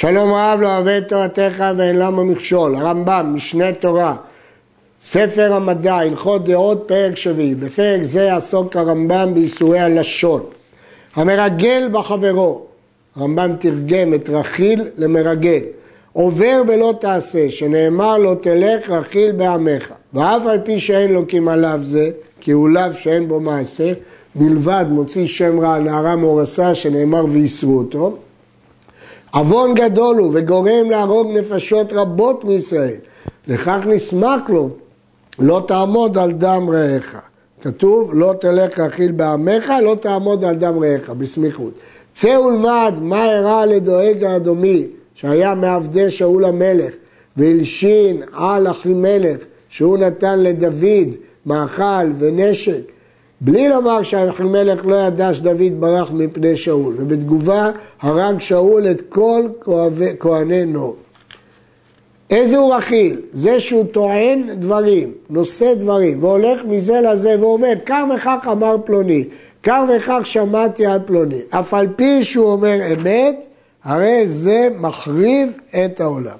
שלום רב לא אוהב את תורתך ואין למה מכשול, הרמב"ם, משנה תורה, ספר המדע, הלכות דעות, פרק שביעי, בפרק זה יעסוק הרמב"ם באיסורי הלשון. המרגל בחברו, הרמב"ם תרגם את רכיל למרגל, עובר ולא תעשה, שנאמר לא תלך רכיל בעמך, ואף על פי שאין לו כמעליו זה, כי הוא לאו שאין בו מעשה, בלבד מוציא שם רע נערה מאורסה שנאמר ואיסרו אותו, עוון גדול הוא וגורם להרוג נפשות רבות מישראל, לכך נסמק לו, לא תעמוד על דם רעך. כתוב, לא תלך רכיל בעמך, לא תעמוד על דם רעך, בסמיכות. צא ולמד מה אירע לדואג האדומי, שהיה מעבדי שאול המלך, והלשין על אחימלך, שהוא נתן לדוד מאכל ונשק, בלי לומר שאחימלך לא ידע שדוד ברח מפני שאול, ובתגובה הרג שאול את כל כהני נור. איזה הוא רכיל? זה שהוא טוען דברים, נושא דברים, והולך מזה לזה ואומר, כך וכך אמר פלוני, כך וכך שמעתי על פלוני. אף על פי שהוא אומר אמת, הרי זה מחריב את העולם.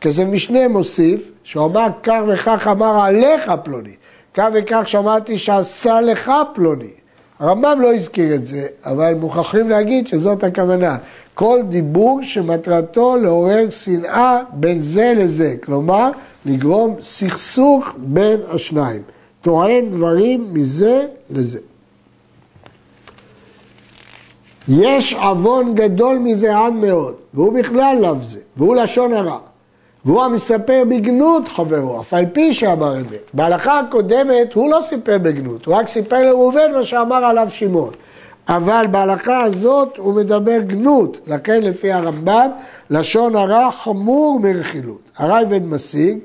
כזה משנה מוסיף, שהוא אמר כך וכך אמר עליך פלוני, כך וכך שמעתי שעשה לך פלוני. הרמב"ם לא הזכיר את זה, אבל מוכרחים להגיד שזאת הכוונה. כל דיבור שמטרתו לעורר שנאה בין זה לזה, כלומר לגרום סכסוך בין השניים. טוען דברים מזה לזה. יש עוון גדול מזה עד מאוד, והוא בכלל לאו זה, והוא לשון הרע. והוא המספר בגנות חברו, אף על פי שאמר אמת. בהלכה הקודמת הוא לא סיפר בגנות, הוא רק סיפר לראובן מה שאמר עליו שמעון. אבל בהלכה הזאת הוא מדבר גנות, לכן לפי הרמב"ם לשון הרע חמור מרכילות. הרייבד משיג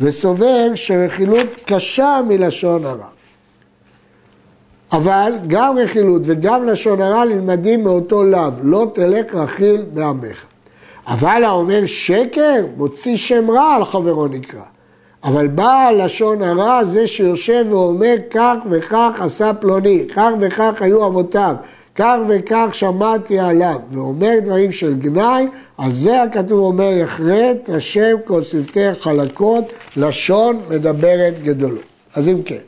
וסובר שרכילות קשה מלשון הרע. אבל גם רכילות וגם לשון הרע נלמדים מאותו לאו, לא תלך רכיל בעמך. אבל האומר שקר, מוציא שם רע על חברו נקרא. אבל בעל לשון הרע זה שיושב ואומר כך וכך עשה פלוני, כך וכך היו אבותיו, כך וכך שמעתי עליו, ואומר דברים של גנאי, על זה הכתוב אומר יחרט השם כל שפתי חלקות, לשון מדברת גדולות. אז אם כן,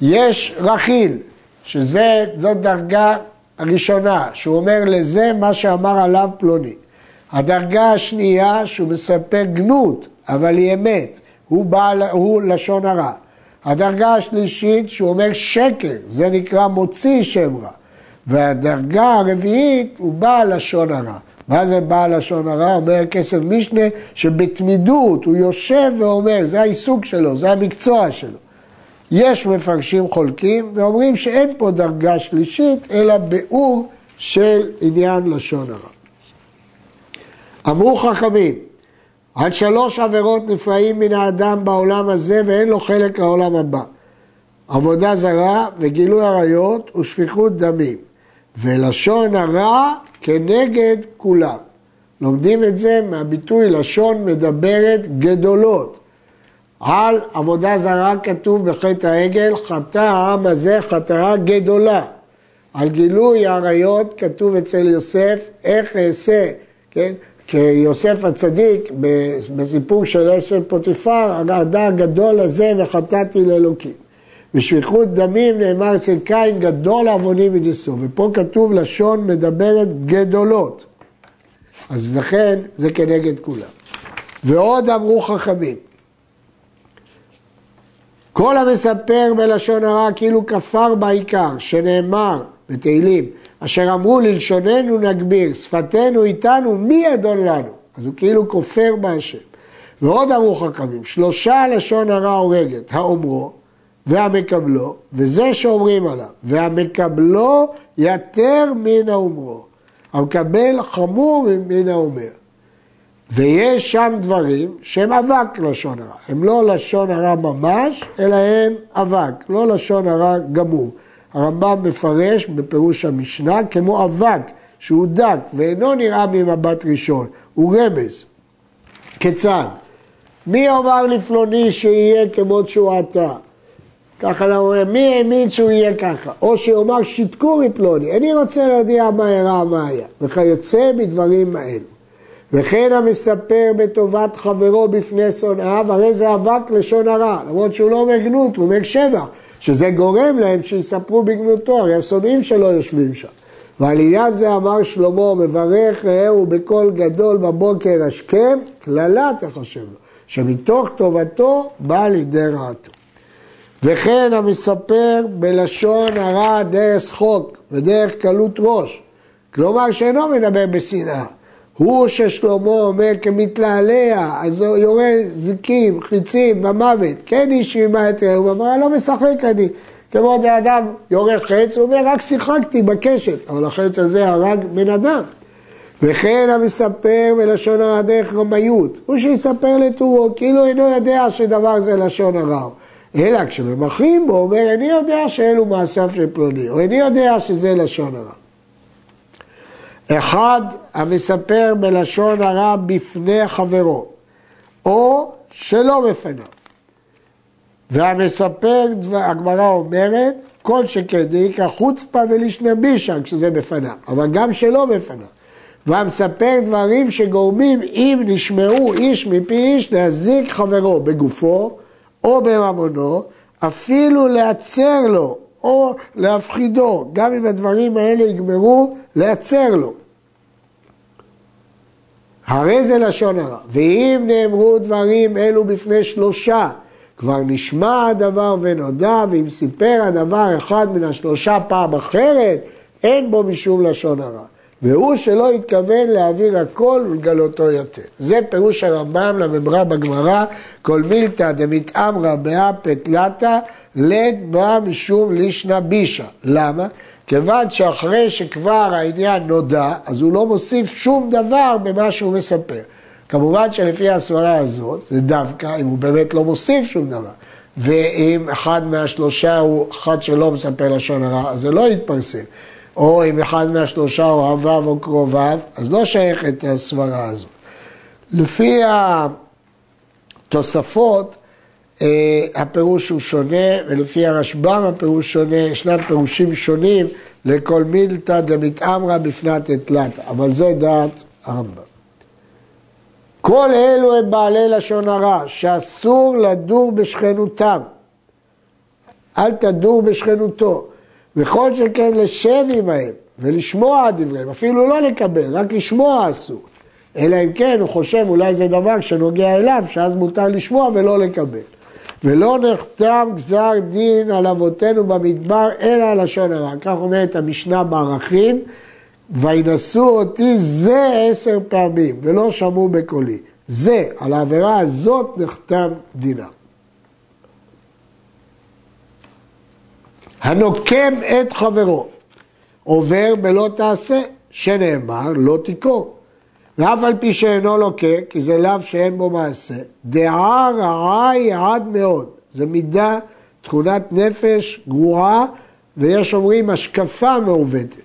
יש רכיל, שזאת דרגה הראשונה, שהוא אומר לזה מה שאמר עליו פלוני. הדרגה השנייה שהוא מספק גנות, אבל היא אמת, הוא, בעל, הוא לשון הרע. הדרגה השלישית שהוא אומר שקר, זה נקרא מוציא שם רע. והדרגה הרביעית הוא בעל לשון הרע. מה זה בעל לשון הרע? אומר כסף משנה שבתמידות הוא יושב ואומר, זה העיסוק שלו, זה המקצוע שלו. יש מפרשים חולקים ואומרים שאין פה דרגה שלישית, אלא ביאור של עניין לשון הרע. אמרו חכמים, על שלוש עבירות נפרעים מן האדם בעולם הזה ואין לו חלק לעולם הבא. עבודה זרה וגילוי עריות ושפיכות דמים. ולשון הרע כנגד כולם. לומדים את זה מהביטוי לשון מדברת גדולות. על עבודה זרה כתוב בחטא העגל, חטא העם הזה חטאה גדולה. על גילוי העריות כתוב אצל יוסף, איך אעשה, כן? כי יוסף הצדיק, בסיפור של אשת פוטיפר, הגדה הגדול הזה וחטאתי לאלוקים. בשפיכות דמים נאמר אצל קין גדול עווני מניסו, ופה כתוב לשון מדברת גדולות. אז לכן זה כנגד כולם. ועוד אמרו חכמים, כל המספר בלשון הרע כאילו כפר בעיקר, שנאמר בתהילים, אשר אמרו ללשוננו נגביר, שפתנו איתנו, מי אדון לנו? אז הוא כאילו כופר בהשם. ועוד אמרו חכמים, שלושה לשון הרע הורגת, האומרו והמקבלו, וזה שאומרים עליו, והמקבלו יתר מן האומרו, המקבל חמור מן האומר. ויש שם דברים שהם אבק לשון הרע, הם לא לשון הרע ממש, אלא הם אבק, לא לשון הרע גמור. הרמב"ם מפרש בפירוש המשנה כמו אבק שהוא דק ואינו נראה ממבט ראשון, הוא רמז. כיצד? מי אמר לפלוני שיהיה כמות שהוא עתה? ככה אנחנו אומרים, מי האמין שהוא יהיה ככה? או שיאמר שיתקו מפלוני, איני רוצה להודיע מה אירע מה היה, וכיוצא בדברים האלו. וכן המספר בטובת חברו בפני שונאיו, הרי זה אבק לשון הרע, למרות שהוא לא אומר גנות, הוא אומר שבח, שזה גורם להם שיספרו בגנותו, הרי השונאים שלו יושבים שם. ועל עניין זה אמר שלמה, מברך רעהו בקול גדול בבוקר השכם, קללה תחשב לו, שמתוך טובתו בא לידי רעתו. וכן המספר בלשון הרע דרך שחוק ודרך קלות ראש, כלומר שאינו מדבר בשנאה. הוא ששלמה אומר כמתלעלע, אז הוא יורה זיקים, חיצים, במוות, כן איש רימה את רעהו, אני לא משחק אני. כמו בן אדם יורה חץ, הוא אומר רק שיחקתי בקשת, אבל החץ הזה הרג בן אדם. וכן המספר בלשון הרע דרך רמיות, הוא שיספר לטורו, כאילו אינו יודע שדבר זה לשון הרע. אלא כשממחים בו, הוא אומר, איני יודע שאלו מעשיו של פלוני, או איני יודע שזה לשון הרע. אחד המספר בלשון הרע בפני חברו, או שלא בפניו. והמספר, הגמרא אומרת, כל שכן דאיקרא חוצפה ולישנא בישא כשזה בפניו, אבל גם שלא בפניו. והמספר דברים שגורמים אם נשמעו איש מפי איש להזיק חברו בגופו או בממונו, אפילו להצר לו או להפחידו, גם אם הדברים האלה יגמרו, להצר לו. הרי זה לשון הרע. ואם נאמרו דברים אלו בפני שלושה, כבר נשמע הדבר ונודע, ואם סיפר הדבר אחד מן השלושה פעם אחרת, אין בו משום לשון הרע. והוא שלא התכוון להעביר הכל ולגלותו יותר. זה פירוש הרמב"ם לממרה בגמרא, כל מילתא דמתעמרא באפת לטא, לד בא משום לישנא בישא. למה? כיוון שאחרי שכבר העניין נודע, אז הוא לא מוסיף שום דבר במה שהוא מספר. כמובן שלפי הסברה הזאת, זה דווקא אם הוא באמת לא מוסיף שום דבר. ואם אחד מהשלושה הוא אחד שלא מספר לשון הרע, אז זה לא יתפרסם. או אם אחד מהשלושה הוא אהביו או קרוביו, אז לא שייך את הסברה הזאת. לפי התוספות, הפירוש הוא שונה, ולפי הרשב"ם הפירוש שונה, ישנם פירושים שונים לכל מילתא דמתעמרא בפנת אתלתא, אבל זה דעת הרמב"ם. כל אלו הם בעלי לשון הרע, שאסור לדור בשכנותם. אל תדור בשכנותו. וכל שכן לשב עמהם ולשמוע דבריהם, אפילו לא לקבל, רק לשמוע אסור. אלא אם כן הוא חושב אולי זה דבר שנוגע אליו, שאז מותר לשמוע ולא לקבל. ולא נחתם גזר דין על אבותינו במדבר, אלא על לשון הרע. כך אומרת המשנה בערכים, וינשאו אותי זה עשר פעמים, ולא שמעו בקולי. זה, על העבירה הזאת נחתם דינה. הנוקם את חברו, עובר בלא תעשה, שנאמר לא תיקור. ואף על פי שאינו לוקה, כי זה לאו שאין בו מעשה, דעה רעה היא עד מאוד. זה מידה, תכונת נפש גרועה, ויש אומרים השקפה מעוותת.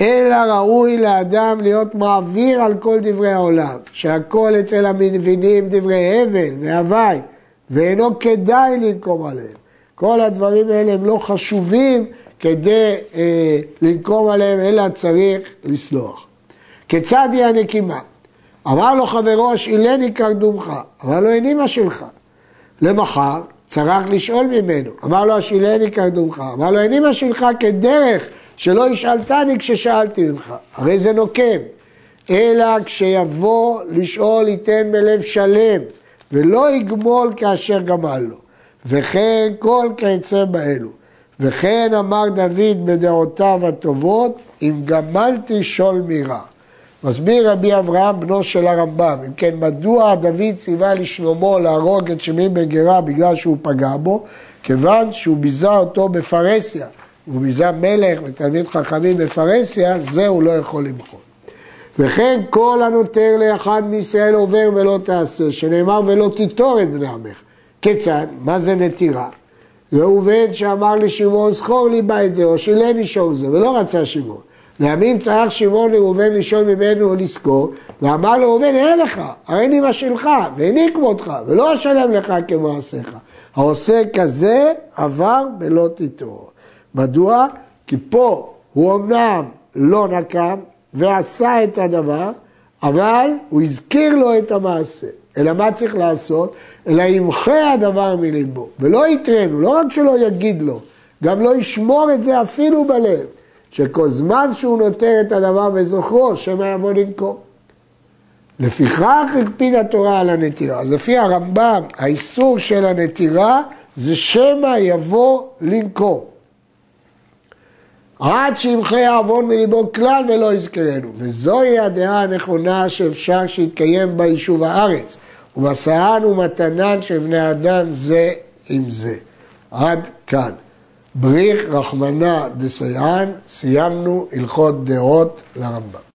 אלא ראוי לאדם להיות מעביר על כל דברי העולם, שהכל אצל המבינים דברי הבל והווי, ואינו כדאי לנקום עליהם. כל הדברים האלה הם לא חשובים כדי אה, לנקום עליהם, אלא צריך לסלוח. כיצד היא הנקימה? אמר לו חברו, השאילני קרדומך, אמר לו, איני מה שלך. למחר צריך לשאול ממנו, אמר לו, השאילני קרדומך, אמר לו, איני מה שלך כדרך שלא השאלתני כששאלתי ממך, הרי זה נוקם. אלא כשיבוא לשאול ייתן בלב שלם, ולא יגמול כאשר גמל לו. וכן כל כיוצא באלו. וכן אמר דוד בדעותיו הטובות, אם גמלתי שול מרע. מסביר רבי אברהם, בנו של הרמב"ם, אם כן, מדוע דוד ציווה לשלמה להרוג את שמי בן גרה בגלל שהוא פגע בו? כיוון שהוא ביזה אותו בפרהסיה, הוא ביזה מלך ותלמיד חכמים בפרהסיה, זה הוא לא יכול למחול. וכן כל הנותר לאחד מישראל עובר ולא תעשה, שנאמר ולא תיטור את בני עמך. כיצד? מה זה נטירה? ראובן שאמר לשמעון זכור לי בה את זה, או שילם שור זה, ולא רצה שמעון. לימים צריך שמעון לראובן לשאול ממנו או לזכור, ואמר לו ראובן, אין לך, הרי אני מה שלך, ואיני כמותך, ולא אשלם לך כמעשיך. העושה כזה עבר בלא תיטור. מדוע? כי פה הוא אמנם לא נקם ועשה את הדבר, אבל הוא הזכיר לו את המעשה. אלא מה צריך לעשות? אלא ימחה הדבר מליבו, ולא יתרנו, לא רק שלא יגיד לו, גם לא ישמור את זה אפילו בלב, שכל זמן שהוא נותר את הדבר בזוכרו, שמא יבוא לנקום. לפיכך הקפיד התורה על הנטירה. אז לפי הרמב"ם, האיסור של הנטירה זה שמא יבוא לנקום. עד שימחה העוון מליבו כלל ולא יזכרנו. וזוהי הדעה הנכונה שאפשר שיתקיים בה יישוב הארץ. ומסען ומתנן של בני אדם זה עם זה. עד כאן. בריך רחמנא דסייען, סיימנו הלכות דעות לרמב"ם.